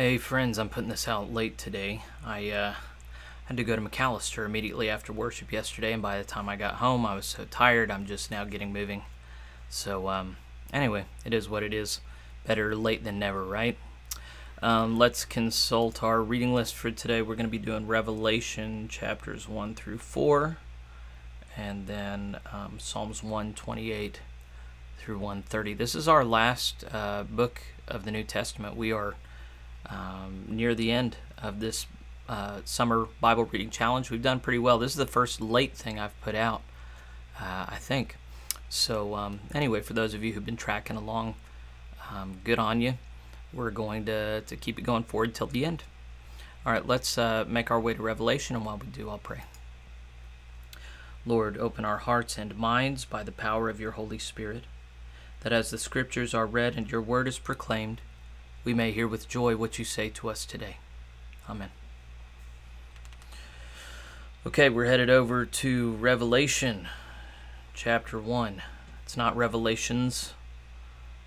Hey friends, I'm putting this out late today. I uh, had to go to McAllister immediately after worship yesterday, and by the time I got home, I was so tired. I'm just now getting moving. So um, anyway, it is what it is. Better late than never, right? Um, let's consult our reading list for today. We're going to be doing Revelation chapters 1 through 4, and then um, Psalms 128 through 130. This is our last uh, book of the New Testament. We are um, near the end of this uh, summer Bible reading challenge. We've done pretty well. This is the first late thing I've put out, uh, I think. So, um, anyway, for those of you who've been tracking along, um, good on you. We're going to, to keep it going forward till the end. All right, let's uh, make our way to Revelation, and while we do, I'll pray. Lord, open our hearts and minds by the power of your Holy Spirit, that as the Scriptures are read and your word is proclaimed, we may hear with joy what you say to us today. Amen. Okay, we're headed over to Revelation chapter 1. It's not Revelations.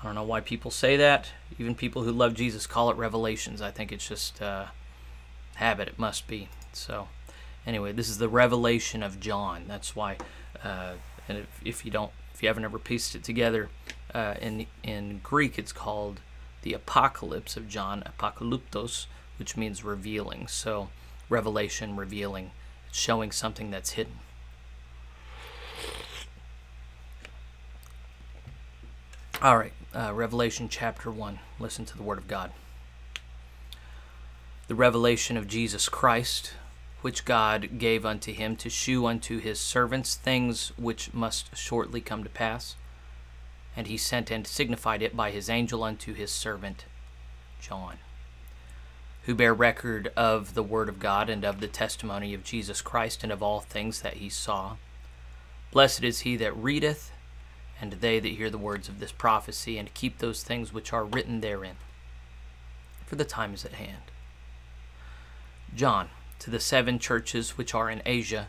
I don't know why people say that. Even people who love Jesus call it Revelations. I think it's just uh, habit, it must be. So, anyway, this is the revelation of John. That's why, uh, and if, if you don't, if you haven't ever pieced it together, uh, in in Greek it's called the Apocalypse of John, Apocalyptos, which means revealing. So, revelation, revealing, showing something that's hidden. All right, uh, Revelation chapter 1. Listen to the Word of God. The revelation of Jesus Christ, which God gave unto him to shew unto his servants things which must shortly come to pass and he sent and signified it by his angel unto his servant John, who bear record of the word of God and of the testimony of Jesus Christ and of all things that he saw. Blessed is he that readeth, and they that hear the words of this prophecy, and keep those things which are written therein. For the time is at hand. John, to the seven churches which are in Asia,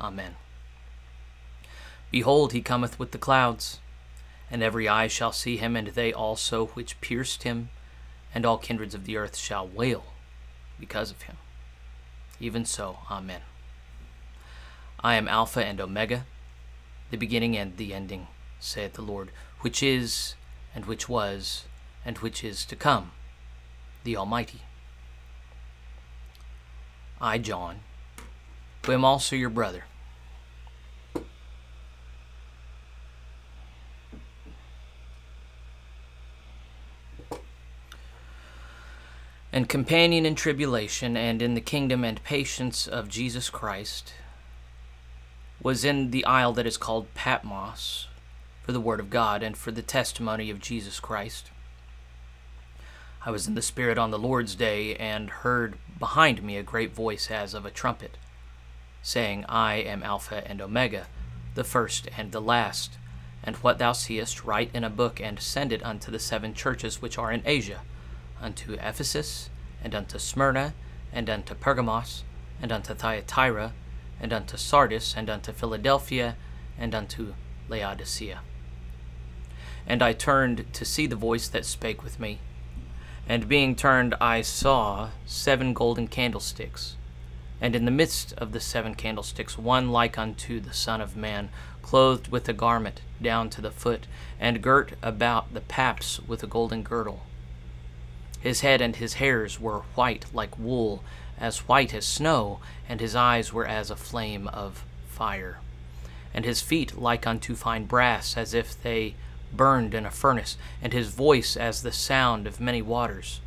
Amen. Behold, he cometh with the clouds, and every eye shall see him, and they also which pierced him, and all kindreds of the earth shall wail because of him. Even so, Amen. I am Alpha and Omega, the beginning and the ending, saith the Lord, which is, and which was, and which is to come, the Almighty. I, John, who am also your brother. And companion in tribulation and in the kingdom and patience of Jesus Christ, was in the isle that is called Patmos for the word of God and for the testimony of Jesus Christ. I was in the Spirit on the Lord's day and heard behind me a great voice as of a trumpet saying, I am Alpha and Omega, the first and the last. And what thou seest, write in a book, and send it unto the seven churches which are in Asia, unto Ephesus, and unto Smyrna, and unto Pergamos, and unto Thyatira, and unto Sardis, and unto Philadelphia, and unto Laodicea. And I turned to see the voice that spake with me. And being turned, I saw seven golden candlesticks and in the midst of the seven candlesticks one like unto the Son of Man, clothed with a garment down to the foot, and girt about the paps with a golden girdle. His head and his hairs were white like wool, as white as snow, and his eyes were as a flame of fire. And his feet like unto fine brass, as if they burned in a furnace, and his voice as the sound of many waters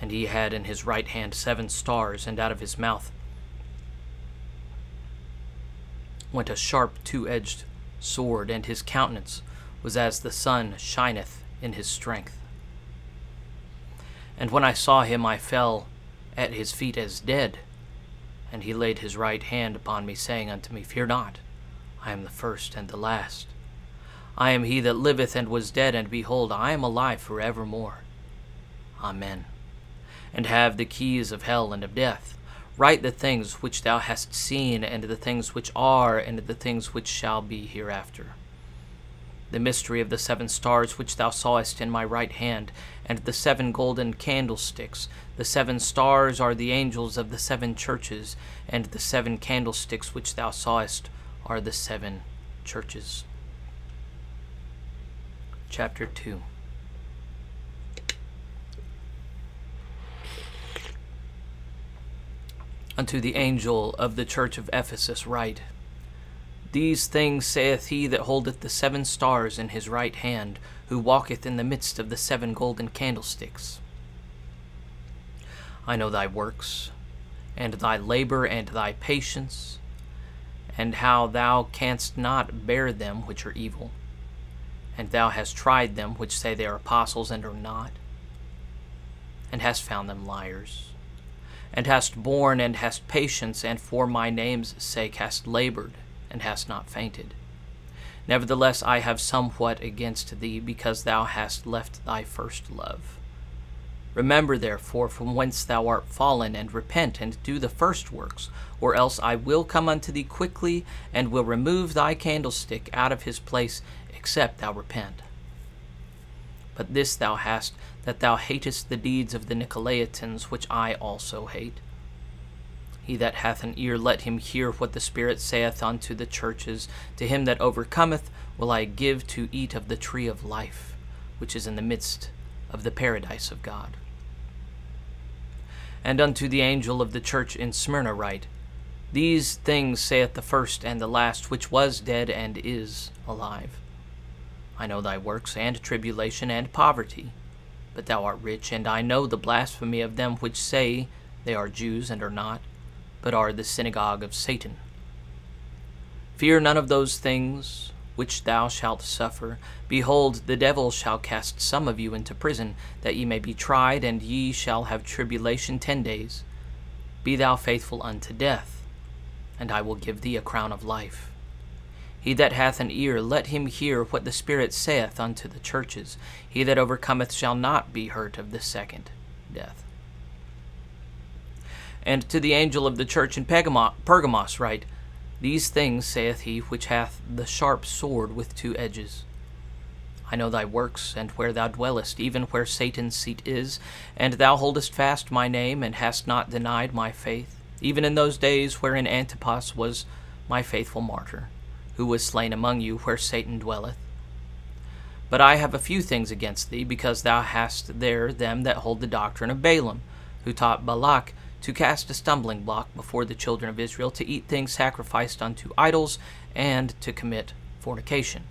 and he had in his right hand seven stars, and out of his mouth went a sharp two edged sword, and his countenance was as the sun shineth in his strength. And when I saw him, I fell at his feet as dead. And he laid his right hand upon me, saying unto me, Fear not, I am the first and the last. I am he that liveth and was dead, and behold, I am alive for evermore. Amen. And have the keys of hell and of death. Write the things which thou hast seen, and the things which are, and the things which shall be hereafter. The mystery of the seven stars which thou sawest in my right hand, and the seven golden candlesticks. The seven stars are the angels of the seven churches, and the seven candlesticks which thou sawest are the seven churches. Chapter 2 Unto the angel of the church of Ephesus write These things saith he that holdeth the seven stars in his right hand, who walketh in the midst of the seven golden candlesticks. I know thy works, and thy labor, and thy patience, and how thou canst not bear them which are evil. And thou hast tried them which say they are apostles and are not, and hast found them liars and hast borne and hast patience, and for my name's sake hast labored, and hast not fainted. Nevertheless, I have somewhat against thee, because thou hast left thy first love. Remember, therefore, from whence thou art fallen, and repent, and do the first works, or else I will come unto thee quickly, and will remove thy candlestick out of his place, except thou repent. But this thou hast, that thou hatest the deeds of the Nicolaitans, which I also hate. He that hath an ear, let him hear what the Spirit saith unto the churches. To him that overcometh will I give to eat of the tree of life, which is in the midst of the paradise of God. And unto the angel of the church in Smyrna write, These things saith the first and the last, which was dead and is alive. I know thy works, and tribulation, and poverty but thou art rich, and I know the blasphemy of them which say they are Jews and are not, but are the synagogue of Satan. Fear none of those things which thou shalt suffer. Behold, the devil shall cast some of you into prison, that ye may be tried, and ye shall have tribulation ten days. Be thou faithful unto death, and I will give thee a crown of life. He that hath an ear, let him hear what the Spirit saith unto the churches. He that overcometh shall not be hurt of the second death. And to the angel of the church in Pergamos write, These things saith he which hath the sharp sword with two edges. I know thy works, and where thou dwellest, even where Satan's seat is, and thou holdest fast my name, and hast not denied my faith, even in those days wherein Antipas was my faithful martyr who was slain among you where Satan dwelleth. But I have a few things against thee, because thou hast there them that hold the doctrine of Balaam, who taught Balak to cast a stumbling block before the children of Israel, to eat things sacrificed unto idols, and to commit fornication.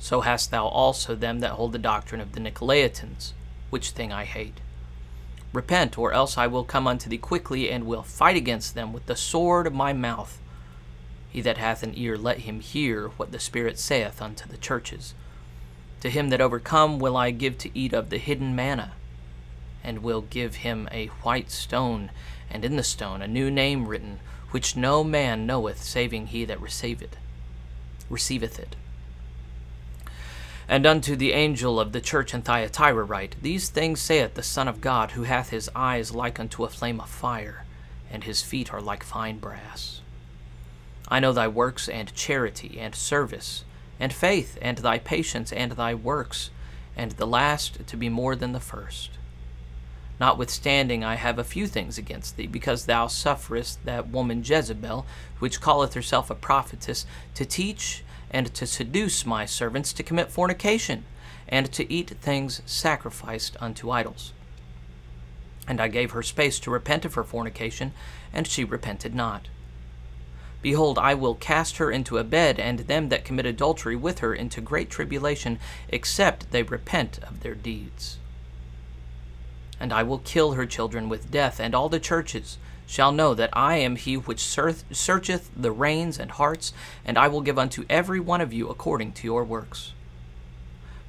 So hast thou also them that hold the doctrine of the Nicolaitans, which thing I hate. Repent, or else I will come unto thee quickly, and will fight against them with the sword of my mouth. He that hath an ear, let him hear what the Spirit saith unto the churches. To him that overcome will I give to eat of the hidden manna, and will give him a white stone, and in the stone a new name written, which no man knoweth, saving he that receiveth receiveth it. And unto the angel of the church in Thyatira write, These things saith the Son of God, who hath his eyes like unto a flame of fire, and his feet are like fine brass. I know thy works and charity and service, and faith, and thy patience, and thy works, and the last to be more than the first. Notwithstanding, I have a few things against thee, because thou sufferest that woman Jezebel, which calleth herself a prophetess, to teach and to seduce my servants to commit fornication, and to eat things sacrificed unto idols. And I gave her space to repent of her fornication, and she repented not. Behold, I will cast her into a bed, and them that commit adultery with her into great tribulation, except they repent of their deeds. And I will kill her children with death, and all the churches shall know that I am he which searcheth the reins and hearts, and I will give unto every one of you according to your works.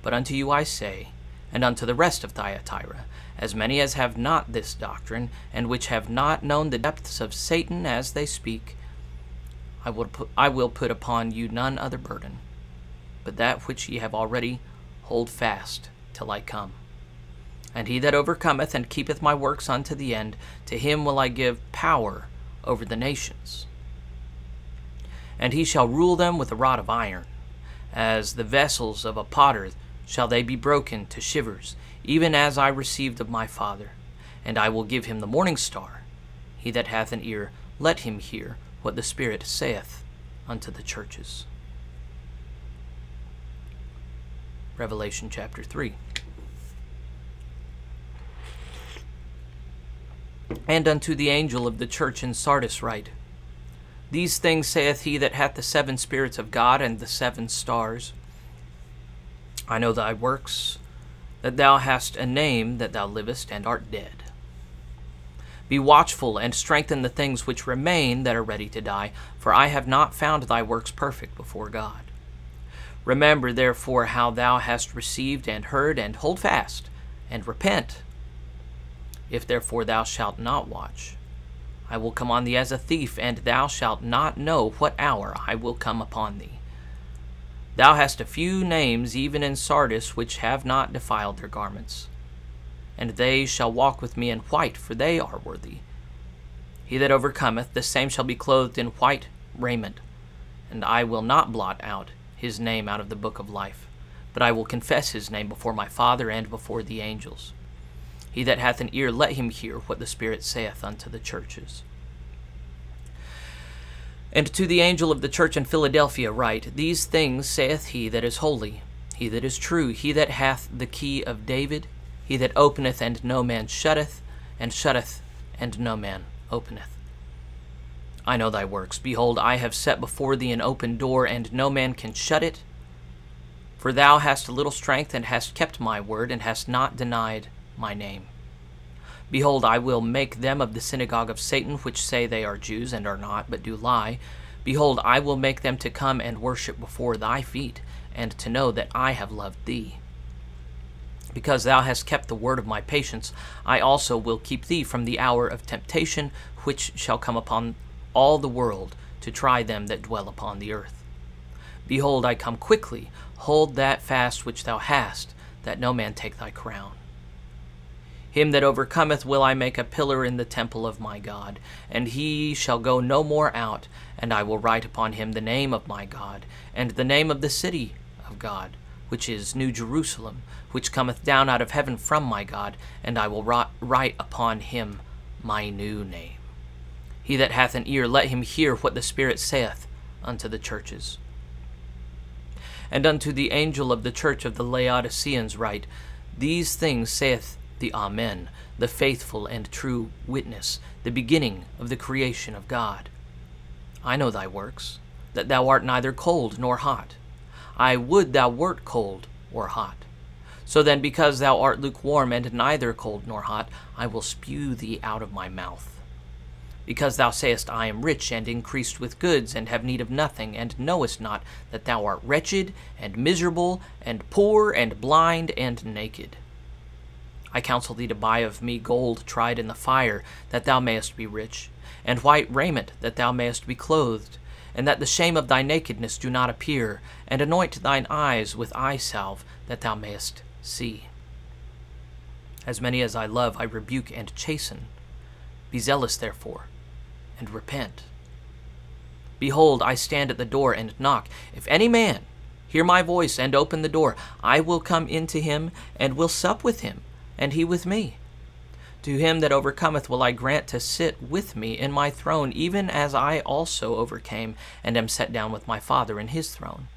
But unto you I say, and unto the rest of Thyatira, as many as have not this doctrine, and which have not known the depths of Satan as they speak, I will put, I will put upon you none other burden, but that which ye have already hold fast till I come. And he that overcometh and keepeth my works unto the end, to him will I give power over the nations. And he shall rule them with a rod of iron, as the vessels of a potter shall they be broken to shivers, even as I received of my Father. And I will give him the morning star. He that hath an ear, let him hear what the Spirit saith unto the churches. Revelation chapter 3. And unto the angel of the church in Sardis write These things saith he that hath the seven spirits of God and the seven stars. I know thy works, that thou hast a name, that thou livest and art dead. Be watchful and strengthen the things which remain that are ready to die, for I have not found thy works perfect before God. Remember therefore how thou hast received and heard, and hold fast, and repent. If therefore thou shalt not watch, I will come on thee as a thief, and thou shalt not know what hour I will come upon thee. Thou hast a few names even in Sardis which have not defiled their garments. And they shall walk with me in white, for they are worthy. He that overcometh, the same shall be clothed in white raiment. And I will not blot out his name out of the book of life, but I will confess his name before my Father and before the angels. He that hath an ear, let him hear what the Spirit saith unto the churches. And to the angel of the church in Philadelphia write, These things saith he that is holy, he that is true, he that hath the key of David, he that openeth and no man shutteth, and shutteth and no man openeth. I know thy works. Behold, I have set before thee an open door, and no man can shut it. For thou hast a little strength, and hast kept my word, and hast not denied my name. Behold, I will make them of the synagogue of Satan, which say they are Jews, and are not, but do lie. Behold, I will make them to come and worship before thy feet, and to know that I have loved thee. Because thou hast kept the word of my patience, I also will keep thee from the hour of temptation, which shall come upon all the world to try them that dwell upon the earth. Behold, I come quickly. Hold that fast which thou hast, that no man take thy crown. Him that overcometh will I make a pillar in the temple of my God, and he shall go no more out, and I will write upon him the name of my God, and the name of the city of God, which is New Jerusalem, which cometh down out of heaven from my God, and I will write upon him my new name. He that hath an ear, let him hear what the Spirit saith unto the churches. And unto the angel of the church of the Laodiceans write, These things saith the Amen, the faithful and true witness, the beginning of the creation of God. I know thy works, that thou art neither cold nor hot. I would thou wert cold or hot. So then, because thou art lukewarm and neither cold nor hot, I will spew thee out of my mouth. Because thou sayest, I am rich and increased with goods, and have need of nothing, and knowest not that thou art wretched, and miserable, and poor, and blind, and naked. I counsel thee to buy of me gold tried in the fire, that thou mayest be rich, and white raiment, that thou mayest be clothed, and that the shame of thy nakedness do not appear, and anoint thine eyes with eye salve, that thou mayest see. As many as I love, I rebuke and chasten. Be zealous, therefore, and repent. Behold, I stand at the door and knock. If any man hear my voice and open the door, I will come into him and will sup with him and he with me. To him that overcometh will I grant to sit with me in my throne, even as I also overcame, and am set down with my Father in his throne.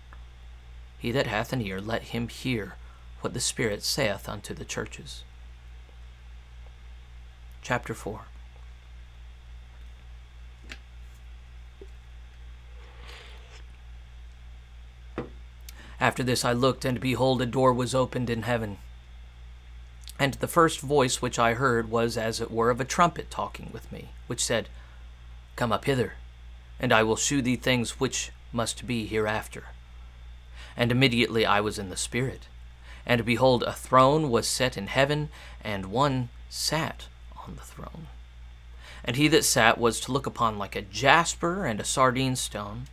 He that hath an ear, let him hear what the Spirit saith unto the churches. Chapter 4 After this I looked, and behold, a door was opened in heaven. And the first voice which I heard was as it were of a trumpet talking with me, which said, Come up hither, and I will shew thee things which must be hereafter. And immediately I was in the Spirit, And behold, a throne was set in heaven, and one sat on the throne. And he that sat was to look upon like a jasper and a sardine stone.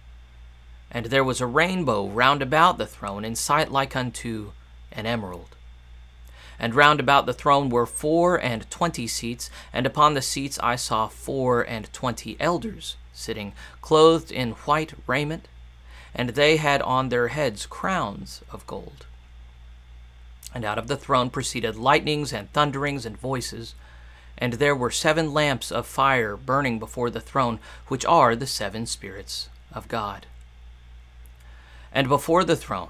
And there was a rainbow round about the throne, in sight like unto an emerald. And round about the throne were four and twenty seats, and upon the seats I saw four and twenty elders sitting, clothed in white raiment, and they had on their heads crowns of gold. And out of the throne proceeded lightnings and thunderings and voices. And there were seven lamps of fire burning before the throne, which are the seven spirits of God. And before the throne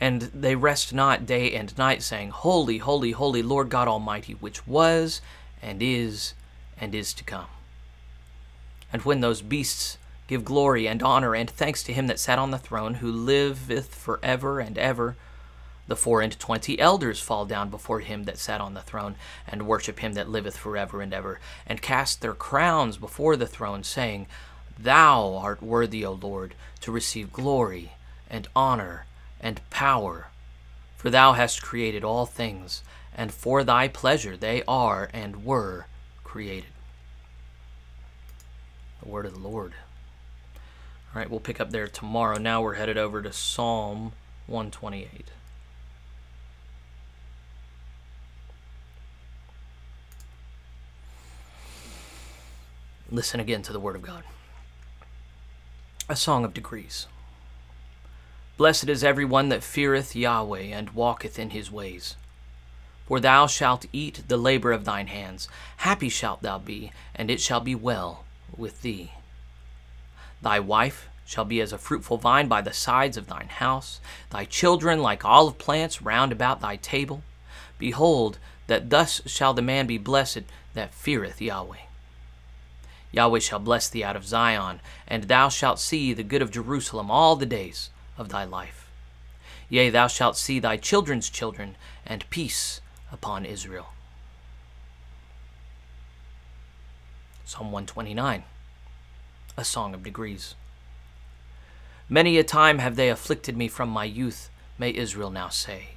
And they rest not day and night, saying, Holy, holy, holy, Lord God Almighty, which was, and is, and is to come. And when those beasts give glory and honor and thanks to him that sat on the throne, who liveth for ever and ever, the four and twenty elders fall down before him that sat on the throne, and worship him that liveth for ever and ever, and cast their crowns before the throne, saying, Thou art worthy, O Lord, to receive glory and honor and power. For thou hast created all things, and for thy pleasure they are and were created. The word of the Lord. All right, we'll pick up there tomorrow. Now we're headed over to Psalm 128. Listen again to the Word of God. A Song of Degrees. Blessed is every one that feareth Yahweh and walketh in his ways. For thou shalt eat the labor of thine hands. Happy shalt thou be, and it shall be well with thee. Thy wife shall be as a fruitful vine by the sides of thine house, thy children like olive plants round about thy table. Behold, that thus shall the man be blessed that feareth Yahweh. Yahweh shall bless thee out of Zion, and thou shalt see the good of Jerusalem all the days of thy life. Yea, thou shalt see thy children's children, and peace upon Israel. Psalm 129, a song of degrees. Many a time have they afflicted me from my youth, may Israel now say.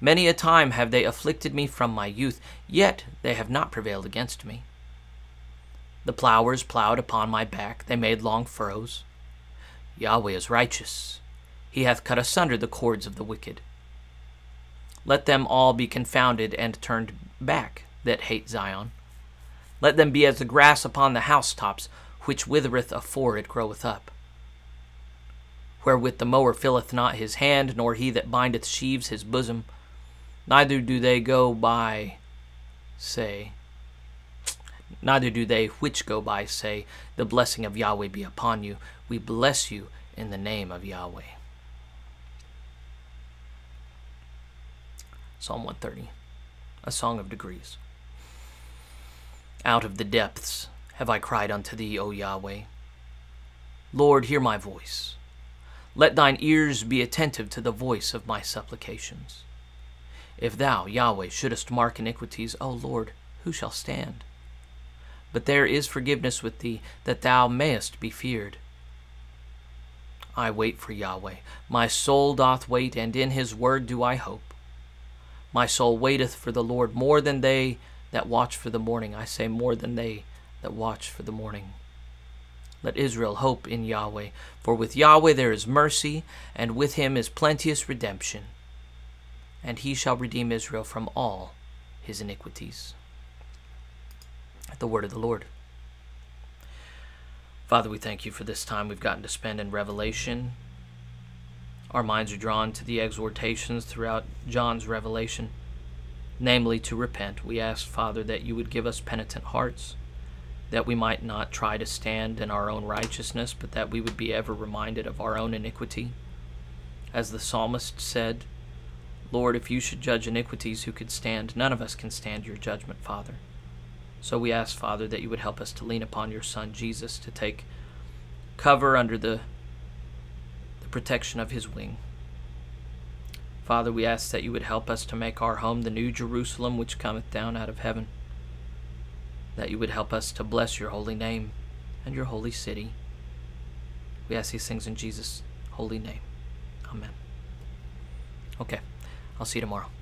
Many a time have they afflicted me from my youth, yet they have not prevailed against me. The plowers plowed upon my back, they made long furrows. Yahweh is righteous. He hath cut asunder the cords of the wicked. Let them all be confounded and turned back that hate Zion. Let them be as the grass upon the housetops, which withereth afore it groweth up. Wherewith the mower filleth not his hand, nor he that bindeth sheaves his bosom, neither do they go by, say, Neither do they which go by say, The blessing of Yahweh be upon you. We bless you in the name of Yahweh. Psalm 130, a song of degrees. Out of the depths have I cried unto thee, O Yahweh. Lord, hear my voice. Let thine ears be attentive to the voice of my supplications. If thou, Yahweh, shouldest mark iniquities, O Lord, who shall stand? but there is forgiveness with thee, that thou mayest be feared. I wait for Yahweh. My soul doth wait, and in his word do I hope. My soul waiteth for the Lord more than they that watch for the morning. I say, more than they that watch for the morning. Let Israel hope in Yahweh, for with Yahweh there is mercy, and with him is plenteous redemption, and he shall redeem Israel from all his iniquities the word of the Lord. Father, we thank you for this time we've gotten to spend in Revelation. Our minds are drawn to the exhortations throughout John's revelation, namely to repent. We ask, Father, that you would give us penitent hearts, that we might not try to stand in our own righteousness, but that we would be ever reminded of our own iniquity. As the psalmist said, Lord, if you should judge iniquities, who could stand? None of us can stand your judgment, Father. So we ask, Father, that you would help us to lean upon your Son, Jesus, to take cover under the, protection of his wing. Father, we ask that you would help us to make our home the new Jerusalem which cometh down out of heaven. That you would help us to bless your holy name and your holy city. We ask these things in Jesus' holy name. Amen. Okay, I'll see you tomorrow.